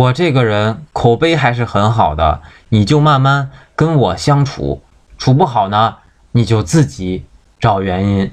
我这个人口碑还是很好的你就慢慢跟我相处处不好呢你就自己找原因。